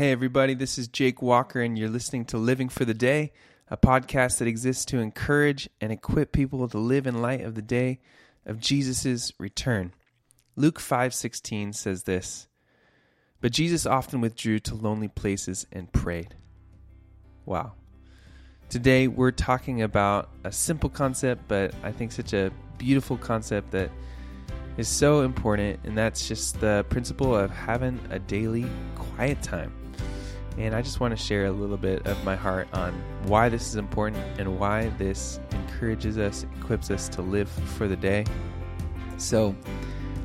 Hey, everybody, this is Jake Walker, and you're listening to Living for the Day, a podcast that exists to encourage and equip people to live in light of the day of Jesus' return. Luke 5:16 says this, "But Jesus often withdrew to lonely places and prayed." Wow. Today we're talking about a simple concept, but I think such a beautiful concept that is so important, and that's just the principle of having a daily quiet time. And I just want to share a little bit of my heart on why this is important and why this encourages us, equips us to live for the day. So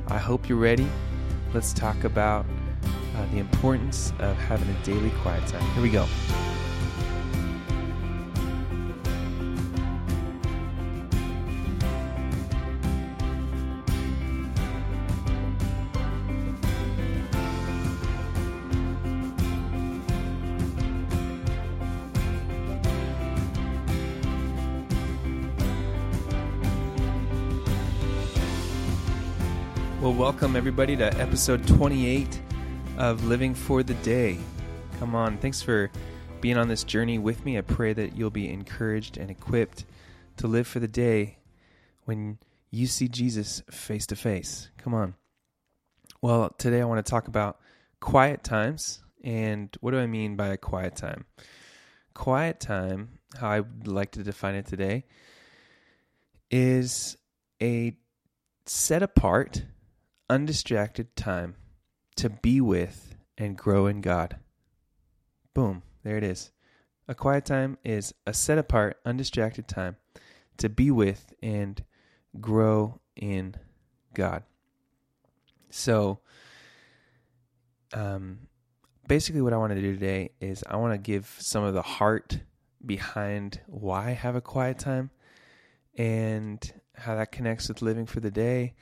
I hope you're ready. Let's talk about uh, the importance of having a daily quiet time. Here we go. Well, welcome everybody to episode 28 of Living for the Day. Come on, thanks for being on this journey with me. I pray that you'll be encouraged and equipped to live for the day when you see Jesus face to face. Come on. Well, today I want to talk about quiet times. And what do I mean by a quiet time? Quiet time, how I would like to define it today, is a set apart undistracted time to be with and grow in God. Boom, there it is. A quiet time is a set apart, undistracted time to be with and grow in God. So, um, basically, what I want to do today is I want to give some of the heart behind why I have a quiet time and how that connects with living for the day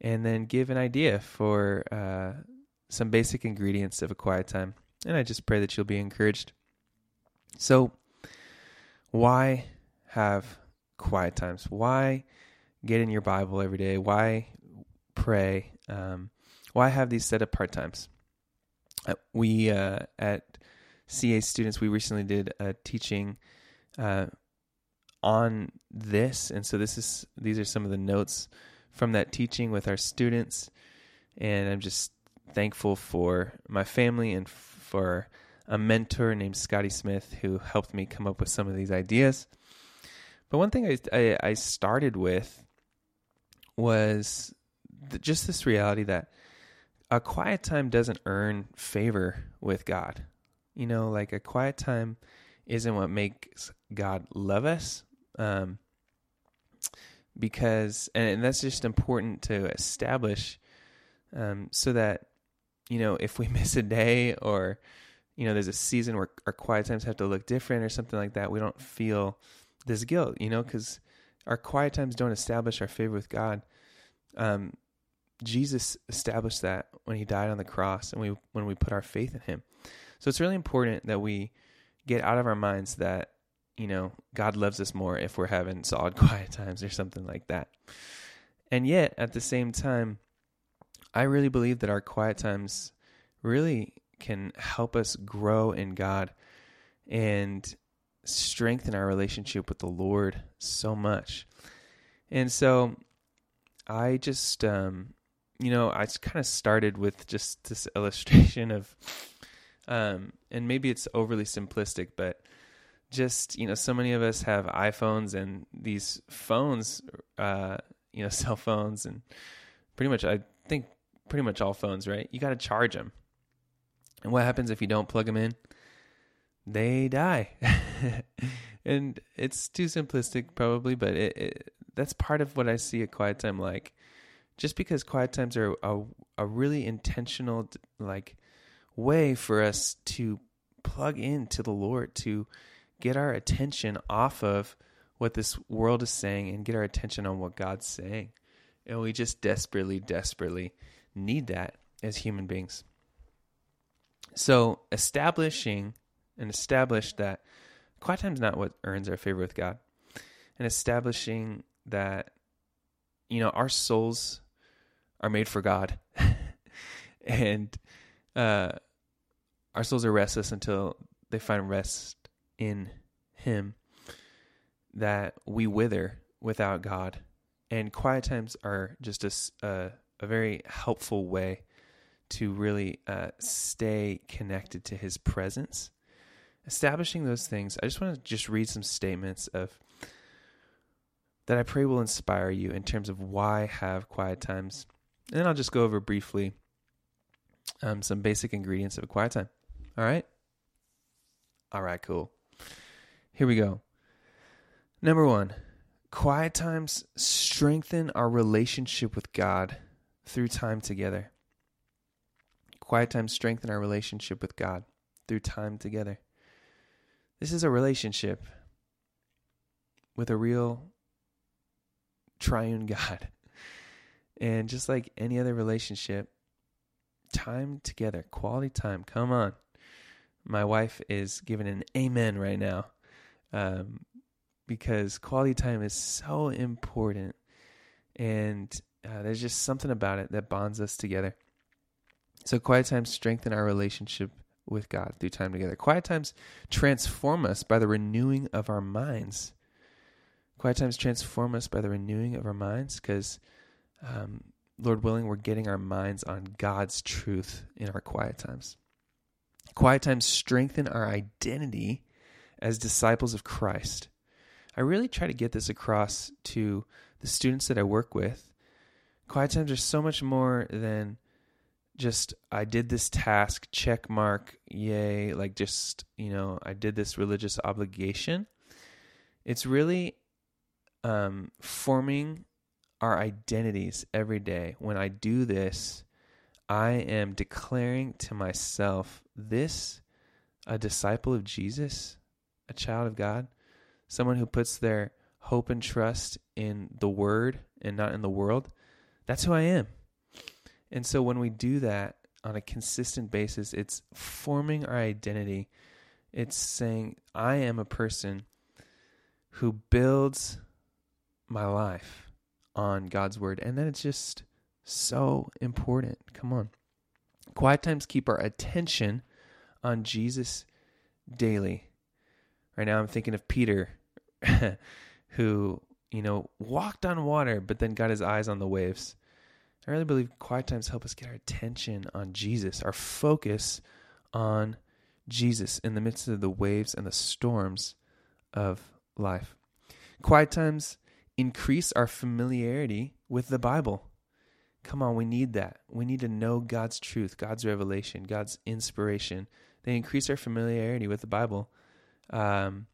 and then give an idea for uh, some basic ingredients of a quiet time. And I just pray that you'll be encouraged. So, why have quiet times? Why get in your Bible every day? Why pray? Um, why have these set apart times? Uh, we uh, at CA students, we recently did a teaching uh, on this, and so this is these are some of the notes from that teaching with our students. And I'm just thankful for my family and for a mentor named Scotty Smith who helped me come up with some of these ideas. But one thing I, I, I started with was the, just this reality that a quiet time doesn't earn favor with God. You know, like a quiet time isn't what makes God love us. Um, because and that's just important to establish um, so that you know if we miss a day or you know there's a season where our quiet times have to look different or something like that we don't feel this guilt you know because our quiet times don't establish our favor with god. Um, jesus established that when he died on the cross and we when we put our faith in him. So it's really important that we get out of our minds that you know, God loves us more if we're having solid quiet times or something like that. And yet, at the same time, I really believe that our quiet times really can help us grow in God and strengthen our relationship with the Lord so much. And so I just, um, you know, I kind of started with just this illustration of, um, and maybe it's overly simplistic, but just you know so many of us have iPhones and these phones uh you know cell phones and pretty much I think pretty much all phones right? You got to charge them and what happens if you don't plug them in? They die. And it's too simplistic probably but it, it, that's part of what I see a quiet time like just because quiet times are a, a really intentional like way for us to plug into the Lord to get our attention off of what this world is saying and get our attention on what God's saying. And we just desperately, desperately need that as human beings. So establishing and establish that quiet time is not what earns our favor with God. And establishing that, you know, our souls are made for God. and uh our souls are restless until they find rest in Him, that we wither without God. And quiet times are just a, a, a very helpful way to really uh, stay connected to His presence. Establishing those things, I just want to just read some statements of that I pray will inspire you in terms of why have quiet times. And then I'll just go over briefly um, some basic ingredients of a quiet time. All right? All right, cool. Here we go. Number one, quiet times strengthen our relationship with God through time together. Quiet times strengthen our relationship with God through time together. This is a relationship with a real triune God. And just like any other relationship, time together, quality time, come on. My wife is giving an amen right now um, because quality time is so important. And uh, there's just something about it that bonds us together. So, quiet times strengthen our relationship with God through time together. Quiet times transform us by the renewing of our minds. Quiet times transform us by the renewing of our minds because, um, Lord willing, we're getting our minds on God's truth in our quiet times. Quiet times strengthen our identity as disciples of Christ. I really try to get this across to the students that I work with. Quiet times are so much more than just I did this task, check mark, yay, like just, you know, I did this religious obligation. It's really um, forming our identities every day. When I do this, I am declaring to myself this a disciple of Jesus, a child of God, someone who puts their hope and trust in the word and not in the world. That's who I am. And so when we do that on a consistent basis, it's forming our identity. It's saying, I am a person who builds my life on God's word. And then it's just so important. Come on. Quiet times keep our attention on Jesus daily. Right now, I'm thinking of Peter, who, you know, walked on water, but then got his eyes on the waves. I really believe quiet times help us get our attention on Jesus, our focus on Jesus in the midst of the waves and the storms of life. Quiet times increase our familiarity with the Bible. Come on, we need that. We need to know God's truth, God's revelation, God's inspiration. They increase our familiarity with the Bible. Um,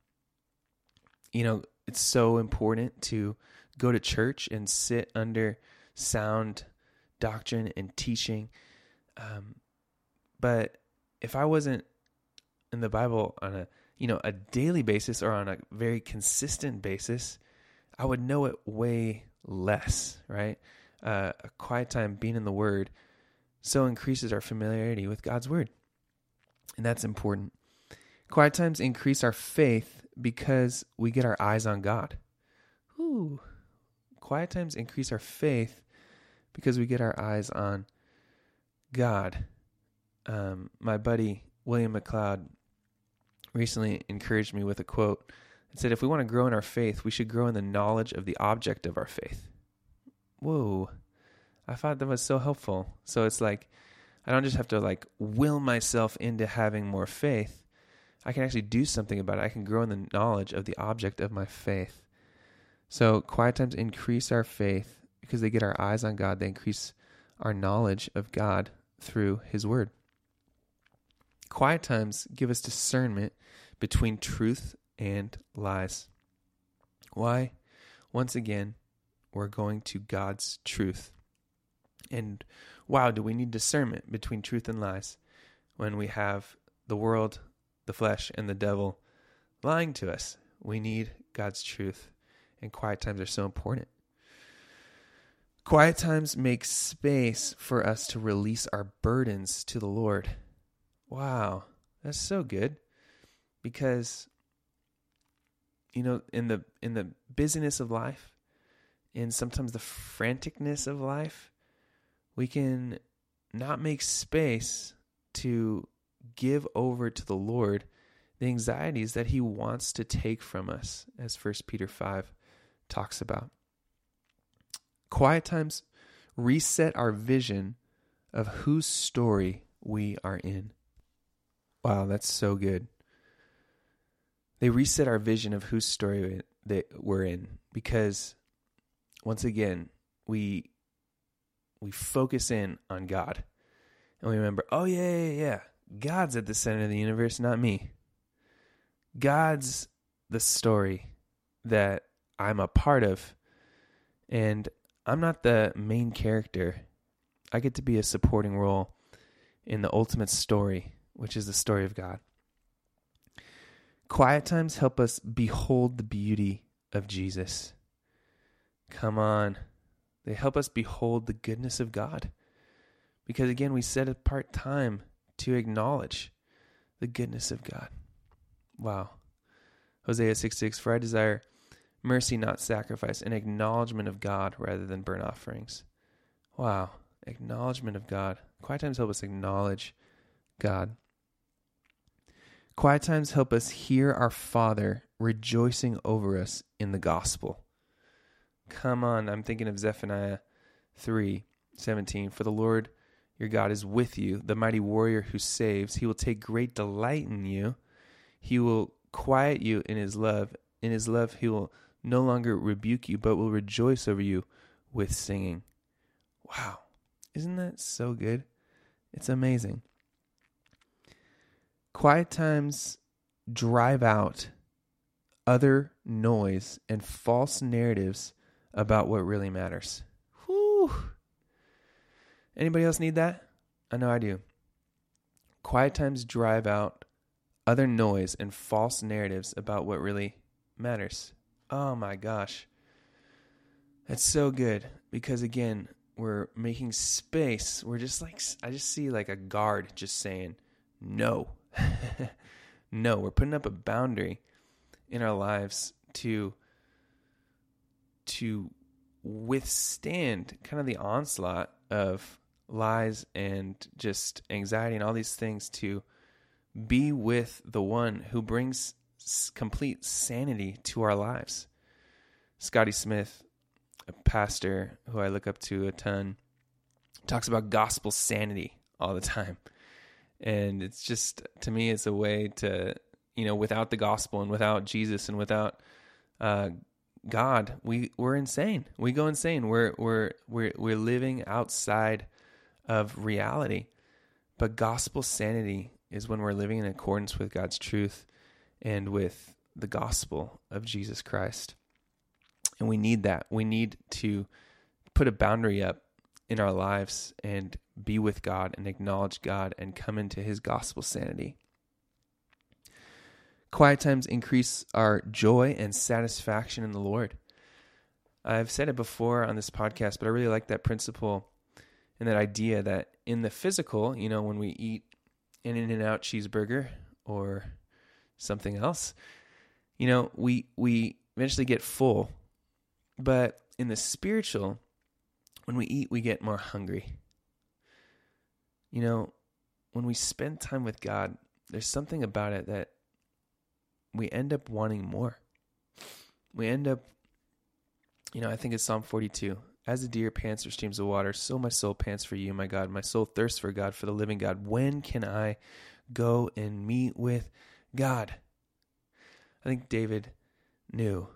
you know, it's so important to go to church and sit under sound doctrine and teaching. Um, but if I wasn't in the Bible on a you know a daily basis or on a very consistent basis, I would know it way less, right? Uh, a quiet time being in the Word so increases our familiarity with God's Word. And that's important. Quiet times increase our faith because we get our eyes on God. Ooh. Quiet times increase our faith because we get our eyes on God. Um, my buddy William McLeod recently encouraged me with a quote it said, if we want to grow in our faith, we should grow in the knowledge of the object of our faith. Whoa. I thought that was so helpful. So it's like, I don't just have to like will myself into having more faith. I can actually do something about it. I can grow in the knowledge of the object of my faith. So quiet times increase our faith because they get our eyes on God. They increase our knowledge of God through His Word. Quiet times give us discernment between truth and lies. Why? Once again, we're going to God's truth. And wow, do we need discernment between truth and lies when we have the world, the flesh, and the devil lying to us? We need God's truth, and quiet times are so important. Quiet times make space for us to release our burdens to the Lord. Wow, that's so good because you know, in the in the busyness of life, and sometimes the franticness of life, we can not make space to give over to the Lord the anxieties that he wants to take from us, as 1 Peter 5 talks about. Quiet times reset our vision of whose story we are in. Wow, that's so good. They reset our vision of whose story that we're in because once again, we we focus in on God. And we remember, oh yeah, yeah, yeah. God's at the center of the universe, not me. God's the story that I'm a part of. And I'm not the main character. I get to be a supporting role in the ultimate story, which is the story of God. Quiet times help us behold the beauty of Jesus. Come on. They help us behold the goodness of God. Because again, we set apart time to acknowledge the goodness of God. Wow. Hosea 6 6 For I desire mercy, not sacrifice, an acknowledgement of God rather than burnt offerings. Wow. Acknowledgement of God. Quiet times help us acknowledge God. Quiet times help us hear our Father rejoicing over us in the gospel. Come on, I'm thinking of Zephaniah 3 17. For the Lord your God is with you, the mighty warrior who saves. He will take great delight in you. He will quiet you in his love. In his love, he will no longer rebuke you, but will rejoice over you with singing. Wow. Isn't that so good? It's amazing. Quiet times drive out other noise and false narratives about what really matters. Whew. Anybody else need that? I know I do. Quiet times drive out other noise and false narratives about what really matters. Oh my gosh. That's so good because again, we're making space. We're just like I just see like a guard just saying no. no, we're putting up a boundary in our lives to to withstand kind of the onslaught of lies and just anxiety and all these things to be with the one who brings complete sanity to our lives. Scotty Smith, a pastor who I look up to a ton, talks about gospel sanity all the time. And it's just, to me, it's a way to, you know, without the gospel and without Jesus and without uh, God, we we're insane. We go insane. We're we're we're we're living outside of reality. But gospel sanity is when we're living in accordance with God's truth and with the gospel of Jesus Christ. And we need that. We need to put a boundary up in our lives and be with God and acknowledge God and come into his gospel sanity. Quiet times increase our joy and satisfaction in the Lord. I've said it before on this podcast, but I really like that principle and that idea that in the physical, you know, when we eat an in and out cheeseburger or something else, you know, we we eventually get full. But in the spiritual, when we eat, we get more hungry. You know, when we spend time with God, there's something about it that we end up wanting more. We end up, you know, I think it's Psalm 42. As a deer pants for streams of water, so my soul pants for you, my God. My soul thirsts for God, for the living God. When can I go and meet with God? I think David knew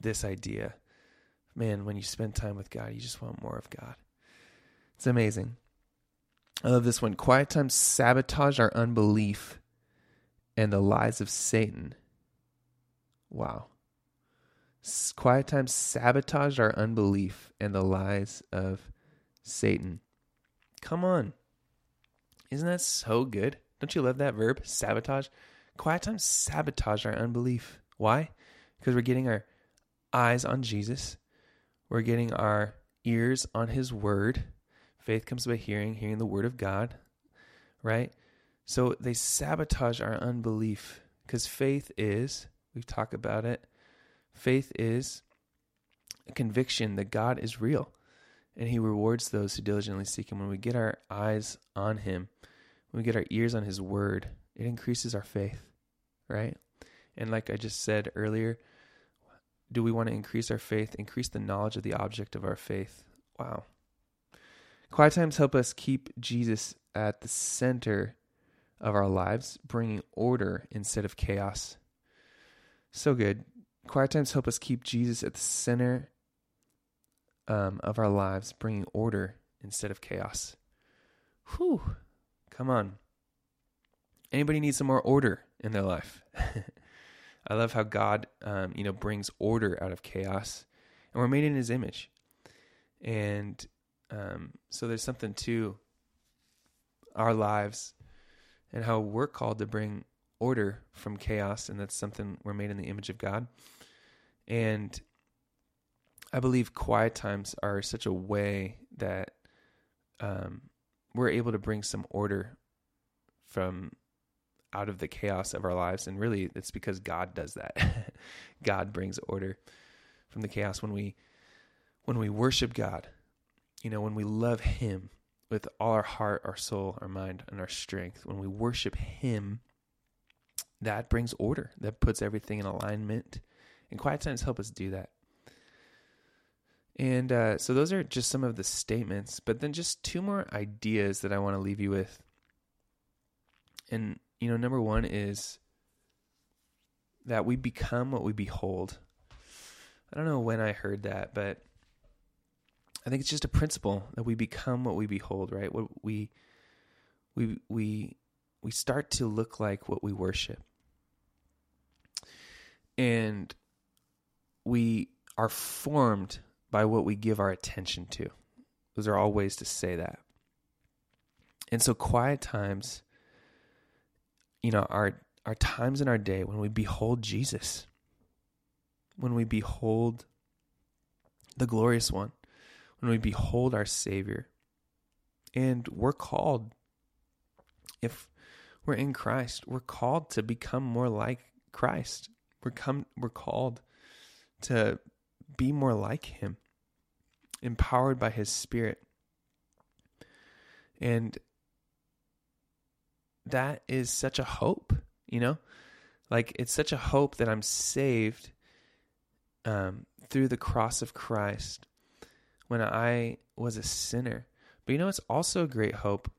this idea. Man, when you spend time with God, you just want more of God. It's amazing. I love this one. Quiet times sabotage our unbelief and the lies of Satan. Wow. Quiet times sabotage our unbelief and the lies of Satan. Come on. Isn't that so good? Don't you love that verb? Sabotage. Quiet times sabotage our unbelief. Why? Because we're getting our eyes on Jesus. We're getting our ears on his word. Faith comes by hearing, hearing the word of God, right? So they sabotage our unbelief because faith is, we've talked about it, faith is a conviction that God is real and he rewards those who diligently seek him. When we get our eyes on him, when we get our ears on his word, it increases our faith, right? And like I just said earlier, do we want to increase our faith? Increase the knowledge of the object of our faith. Wow. Quiet times help us keep Jesus at the center of our lives, bringing order instead of chaos. So good. Quiet times help us keep Jesus at the center um, of our lives, bringing order instead of chaos. Whew. Come on. Anybody need some more order in their life? I love how God, um, you know, brings order out of chaos, and we're made in His image, and um, so there's something to our lives and how we're called to bring order from chaos, and that's something we're made in the image of God. And I believe quiet times are such a way that um, we're able to bring some order from out of the chaos of our lives. And really, it's because God does that. God brings order from the chaos when we when we worship God. You know, when we love Him with all our heart, our soul, our mind, and our strength. When we worship Him, that brings order. That puts everything in alignment. And quiet times help us do that. And uh, so those are just some of the statements, but then just two more ideas that I want to leave you with. And, you know, number one is that we become what we behold. I don't know when I heard that, but I think it's just a principle that we become what we behold, right? What we we we we start to look like what we worship. And we are formed by what we give our attention to. Those are all ways to say that. And so quiet times, you know, are are times in our day when we behold Jesus. When we behold the glorious one. When we behold our Savior. And we're called if we're in Christ, we're called to become more like Christ. We're come we're called to be more like him empowered by his spirit. And that is such a hope, you know? Like it's such a hope that I'm saved um, through the cross of Christ when I was a sinner. But you know, it's also a great hope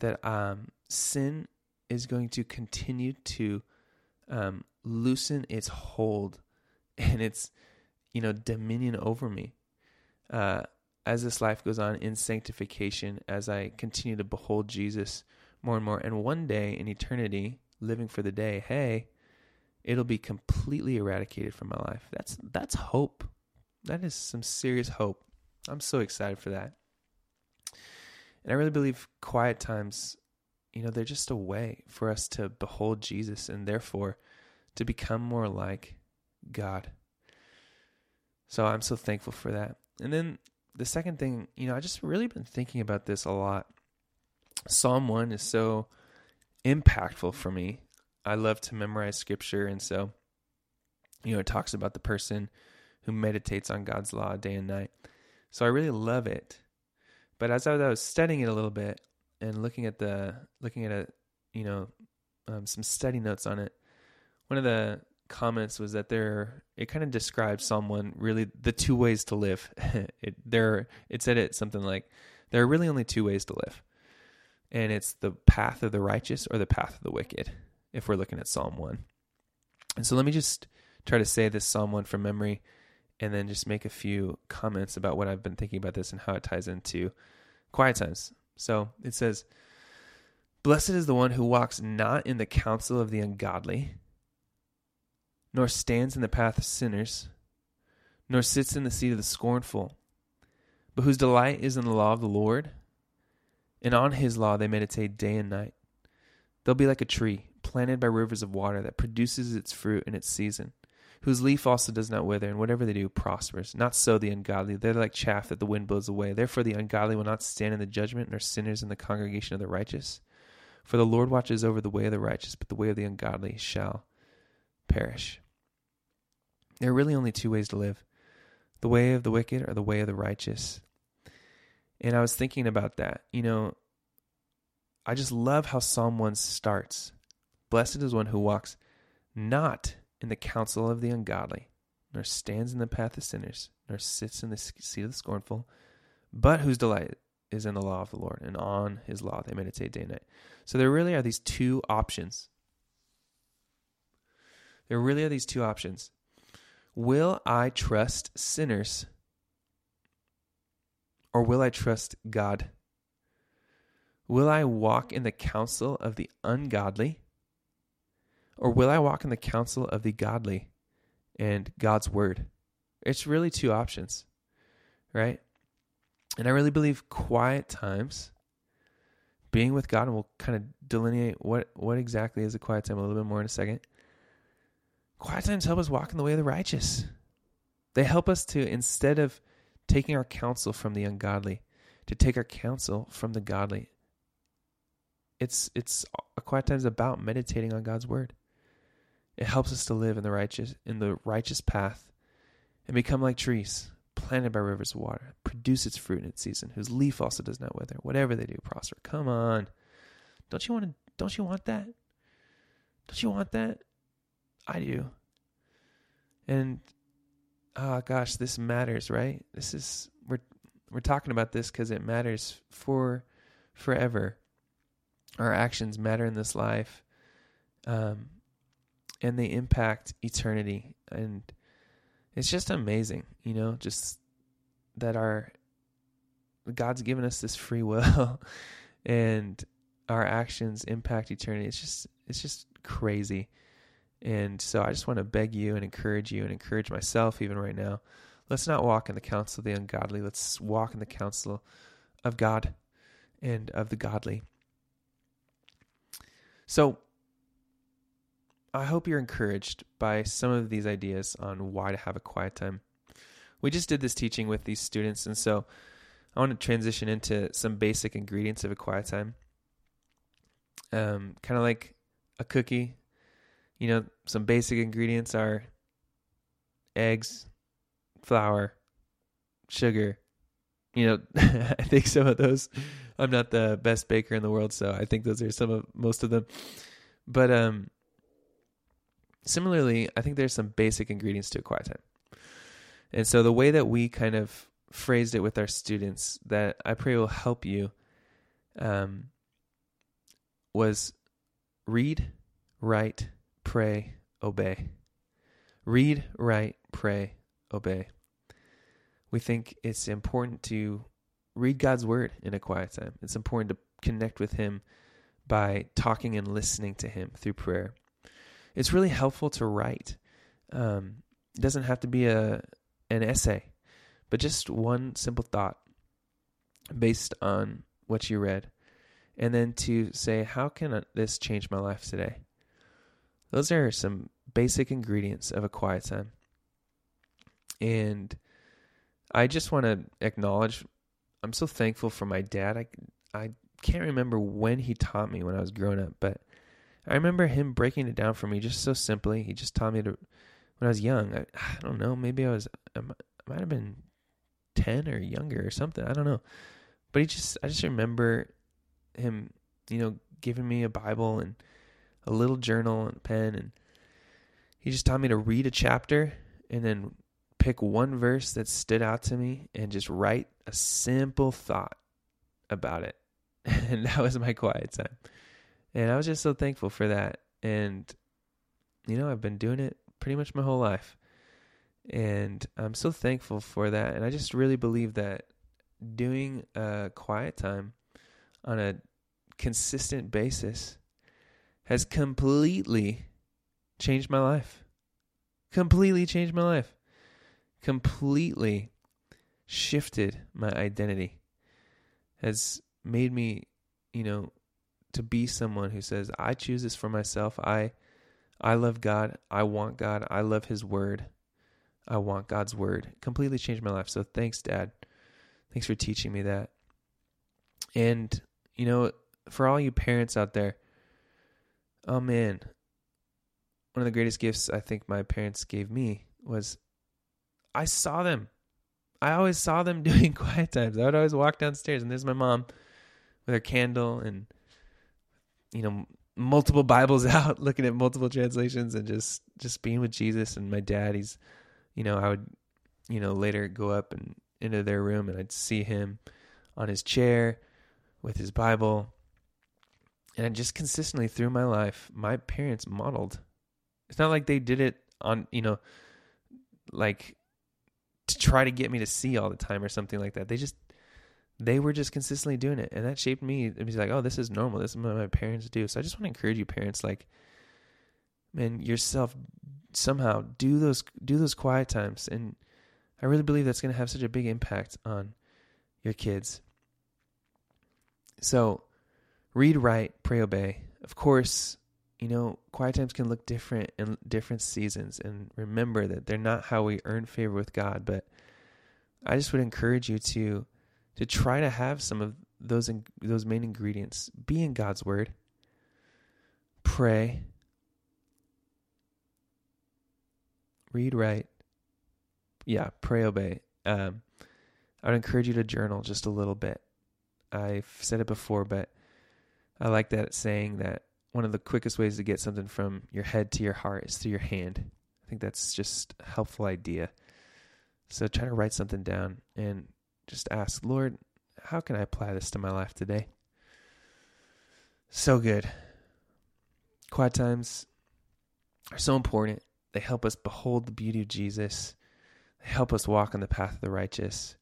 that um, sin is going to continue to um, loosen its hold and its, you know, dominion over me uh, as this life goes on in sanctification, as I continue to behold Jesus more and more. And one day in eternity, living for the day, hey, it'll be completely eradicated from my life. That's that's hope. That is some serious hope. I'm so excited for that. And I really believe quiet times, you know, they're just a way for us to behold Jesus and therefore to become more like God. So I'm so thankful for that. And then the second thing, you know, I just really been thinking about this a lot. Psalm 1 is so impactful for me. I love to memorize scripture. And so, you know, it talks about the person who meditates on God's law day and night. So I really love it. But as I was studying it a little bit and looking at the, looking at a, you know, um, some study notes on it, one of the comments was that there it kind of describes someone really the two ways to live. it there it said it something like there are really only two ways to live. And it's the path of the righteous or the path of the wicked if we're looking at Psalm 1. And so let me just try to say this Psalm 1 from memory and then just make a few comments about what I've been thinking about this and how it ties into quiet times. So it says, Blessed is the one who walks not in the counsel of the ungodly nor stands in the path of sinners, nor sits in the seat of the scornful, but whose delight is in the law of the Lord, and on his law they meditate day and night. They'll be like a tree planted by rivers of water that produces its fruit in its season, whose leaf also does not wither, and whatever they do prospers. Not so the ungodly. They're like chaff that the wind blows away. Therefore the ungodly will not stand in the judgment, nor sinners in the congregation of the righteous. For the Lord watches over the way of the righteous, but the way of the ungodly shall perish. There are really only two ways to live the way of the wicked or the way of the righteous. And I was thinking about that. You know, I just love how Psalm 1 starts. Blessed is one who walks not in the counsel of the ungodly, nor stands in the path of sinners, nor sits in the seat of the scornful, but whose delight is in the law of the Lord, and on his law they meditate day and night. So there really are these two options. There really are these two options. Will I trust sinners? Or will I trust God? Will I walk in the counsel of the ungodly? Or will I walk in the counsel of the godly and God's word? It's really two options, right? And I really believe quiet times, being with God, and we'll kind of delineate what, what exactly is a quiet time a little bit more in a second. Quiet times help us walk in the way of the righteous. They help us to, instead of taking our counsel from the ungodly, to take our counsel from the godly. It's it's a quiet time is about meditating on God's word. It helps us to live in the righteous in the righteous path and become like trees planted by rivers of water, produce its fruit in its season, whose leaf also does not wither. Whatever they do prosper. Come on. Don't you want to don't you want that? Don't you want that? I do. And oh gosh, this matters, right? This is we're we're talking about this because it matters for forever. Our actions matter in this life, um, and they impact eternity. And it's just amazing, you know, just that our God's given us this free will, and our actions impact eternity. It's just it's just crazy. And so I just want to beg you and encourage you and encourage myself even right now. Let's not walk in the counsel of the ungodly. Let's walk in the counsel of God and of the godly. So I hope you're encouraged by some of these ideas on why to have a quiet time. We just did this teaching with these students, and so I want to transition into some basic ingredients of a quiet time. Um, kind of like a cookie you know, some basic ingredients are eggs, flour, sugar. You know, I think some of those. I'm not the best baker in the world, so I think those are some of most of them. But um, similarly, I think there's some basic ingredients to a quiet time. And so the way that we kind of phrased it with our students that I pray will help you um, was read, write, pray, obey. Read, write, pray, obey. We think it's important to read God's word in a quiet time. It's important to connect with Him by talking and listening to Him through prayer. It's really helpful to write. Um, it doesn't have to be a an essay, but just one simple thought based on what you read, and then to say, "How can this change my life today?" Those are some basic ingredients of a quiet time. And I just want to acknowledge I'm so thankful for my dad. I I can't remember when he taught me when I was growing up, but I remember him breaking it down for me just so simply. He just taught me to when I was young. I, I don't know, maybe I was I might have been 10 or younger or something. I don't know. But he just I just remember him, you know, giving me a Bible and a little journal and pen and he just taught me to read a chapter and then pick one verse that stood out to me and just write a simple thought about it. And that was my quiet time. And I was just so thankful for that. And, you know, I've been doing it pretty much my whole life. And I'm so thankful for that. And I just really believe that doing a quiet time on a consistent basis has completely changed my life. Completely changed my life. Completely shifted my identity. Has made me, you know, to be someone who says, I choose this for myself. I I love God. I want God. I love his word. I want God's word. Completely changed my life. So thanks, Dad. Thanks for teaching me that. And, you know, for all you parents out there, oh man, one of the greatest gifts I think my parents gave me was I saw them. I always saw them doing quiet times. I would always walk downstairs and there's my mom with her candle and you know, multiple Bibles out, looking at multiple translations, and just just being with Jesus. And my dad, he's, you know, I would, you know, later go up and into their room, and I'd see him on his chair with his Bible. And just consistently through my life, my parents modeled. It's not like they did it on, you know, like to try to get me to see all the time or something like that. They just they were just consistently doing it. And that shaped me. It was like oh this is normal. This is what my parents do. So i just want to encourage you parents like man yourself somehow do those do those quiet times. And i really believe that's going to have such a big impact on your kids. So read write pray obey. Of course you know quiet times can look different in different seasons and remember that they're not how we earn favor with god but i just would encourage you to to try to have some of those in, those main ingredients. Be in God's word. Pray. Read write. Yeah pray obey. Um, i would encourage you to journal just a little bit. I've said it before but i like that saying that one of the quickest ways to get something from your head to your heart is through your hand i think that's just a helpful idea so try to write something down and just ask, Lord, how can I apply this to my life today? So good. Quiet times are so important. They help us behold the beauty of Jesus. They help us walk on the path of the righteous.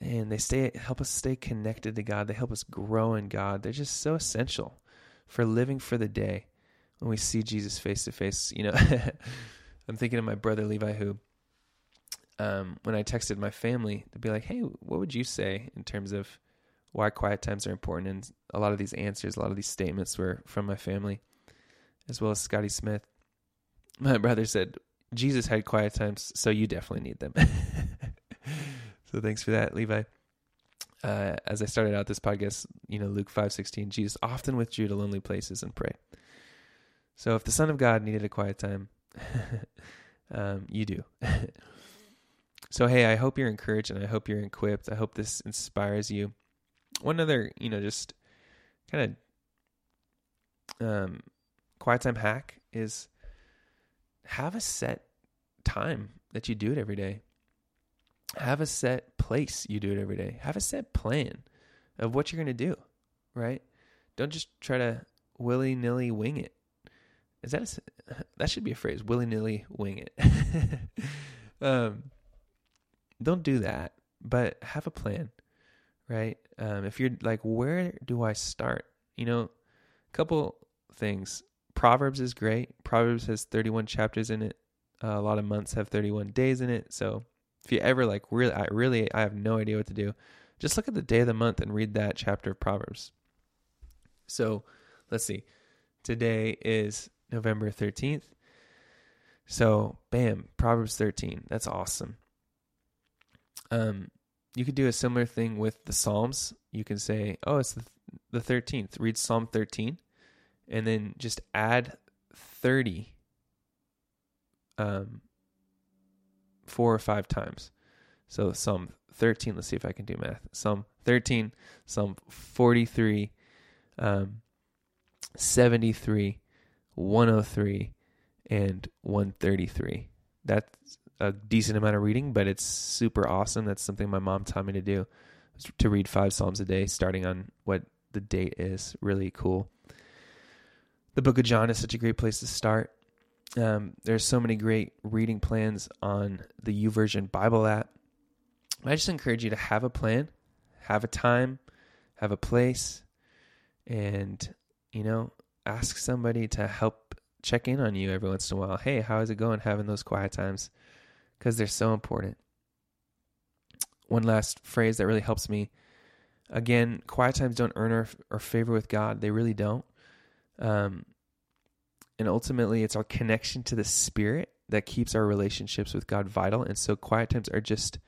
And they stay help us stay connected to God. They help us grow in God. They're just so essential for living for the day when we see Jesus face to face. You know, I'm thinking of my brother Levi who um, when I texted my family to be like, hey, what would you say in terms of why quiet times are important? And a lot of these answers, a lot of these statements were from my family, as well as Scotty Smith. My brother said, Jesus had quiet times, so you definitely need them. so thanks for that, Levi. Uh, as I started out this podcast, you know, Luke five sixteen, Jesus often withdrew to lonely places and pray. So if the Son of God needed a quiet time, um, you do. So, hey, I hope you're encouraged and I hope you're equipped. I hope this inspires you. One other, you know, just kind of um, quiet time hack is have a set time that you do it every day. Have a set place you do it every day. Have a set plan of what you're going to do, right? Don't just try to willy nilly wing it. Is that a, that should be a phrase? Willy nilly wing it. um, don't do that, but have a plan, right? Um, if you're like, where do I start? You know, a couple things. Proverbs is great. Proverbs has 31 chapters in it. Uh, a lot of months have 31 days in it. So if you ever like really, I really, I have no idea what to do. Just look at the day of the month and read that chapter of Proverbs. So let's see. Today is November 13th. So, bam, Proverbs 13. That's awesome. Um, you could do a similar thing with the Psalms. You can say, "Oh, it's the the thirteenth. Read Psalm thirteen, and then just add thirty, um, four or five times. So Psalm thirteen. Let's see if I can do math. Thirteen, Psalm forty three, um, seventy three, one hundred oh three, and one thirty three. That's a decent amount of reading, but it's super awesome. That's something my mom taught me to do to read five Psalms a day, starting on what the date is. Really cool. The book of John is such a great place to start. Um, there's so many great reading plans on the YouVersion Bible app. I just encourage you to have a plan, have a time, have a place, and you know, ask somebody to help check in on you every once in a while. Hey, how is it going having those quiet times? because they're so important. One last phrase that really helps me. Again, quiet times don't earn our, our favor with God. They really don't. Um, and ultimately, it's our connection to the Spirit that keeps our relationships with God vital. And so, quiet times are just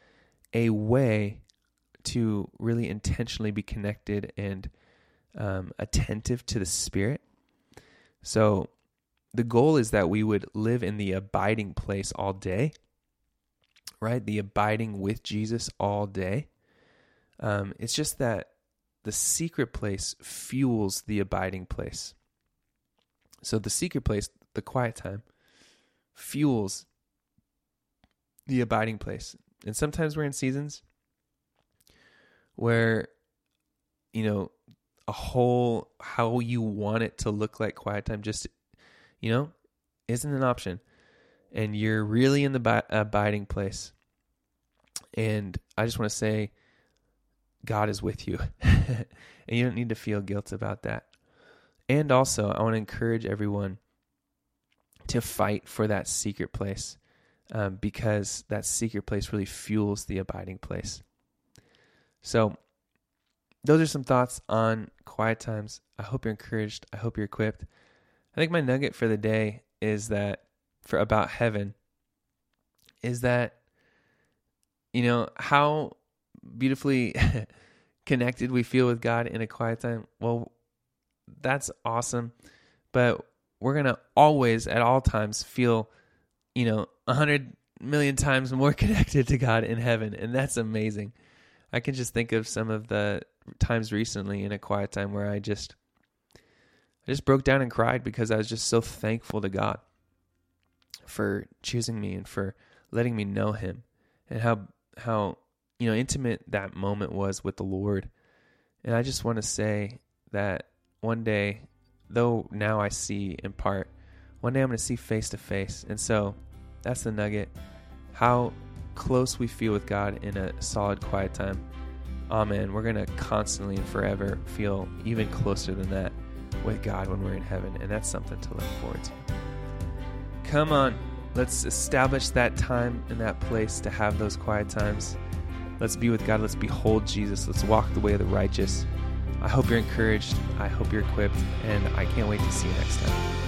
a way to really intentionally be connected and um, attentive to the Spirit. So, the goal is that we would live in the abiding place all day right? The abiding with Jesus all day. Um, it's just that the secret place fuels the abiding place. So the secret place, the quiet time, fuels the abiding place. And sometimes we're in seasons where, you know, a whole how you want it to look like quiet time just, you know, isn't an option. And you're really in the abiding place. And I just want to say, God is with you. and you don't need to feel guilt about that. And also, I want to encourage everyone to fight for that secret place um, because that secret place really fuels the abiding place. So, those are some thoughts on quiet times. I hope you're encouraged. I hope you're equipped. I think my nugget for the day is that for about heaven is that you know how beautifully connected we feel with God in a quiet time. Well, that's awesome. But we're going to always, at all times, feel, you know, a hundred million times more connected to God in heaven. And that's amazing. I can just think of some of the times recently in a quiet time where I just, I just broke down and cried because I was just so thankful to God for choosing me and for letting me know Him and how, how, you know, intimate that moment was with the Lord. And I just want to say that one day, though now I see in part, one day I'm going to see face to face. And so that's the nugget. How close we feel with God in a solid, quiet time. Amen. We're going to constantly and forever feel even closer than that with God when we're in heaven. And that's something to look forward to. Come on. Let's establish that time and that place to have those quiet times. Let's be with God. Let's behold Jesus. Let's walk the way of the righteous. I hope you're encouraged. I hope you're equipped. And I can't wait to see you next time.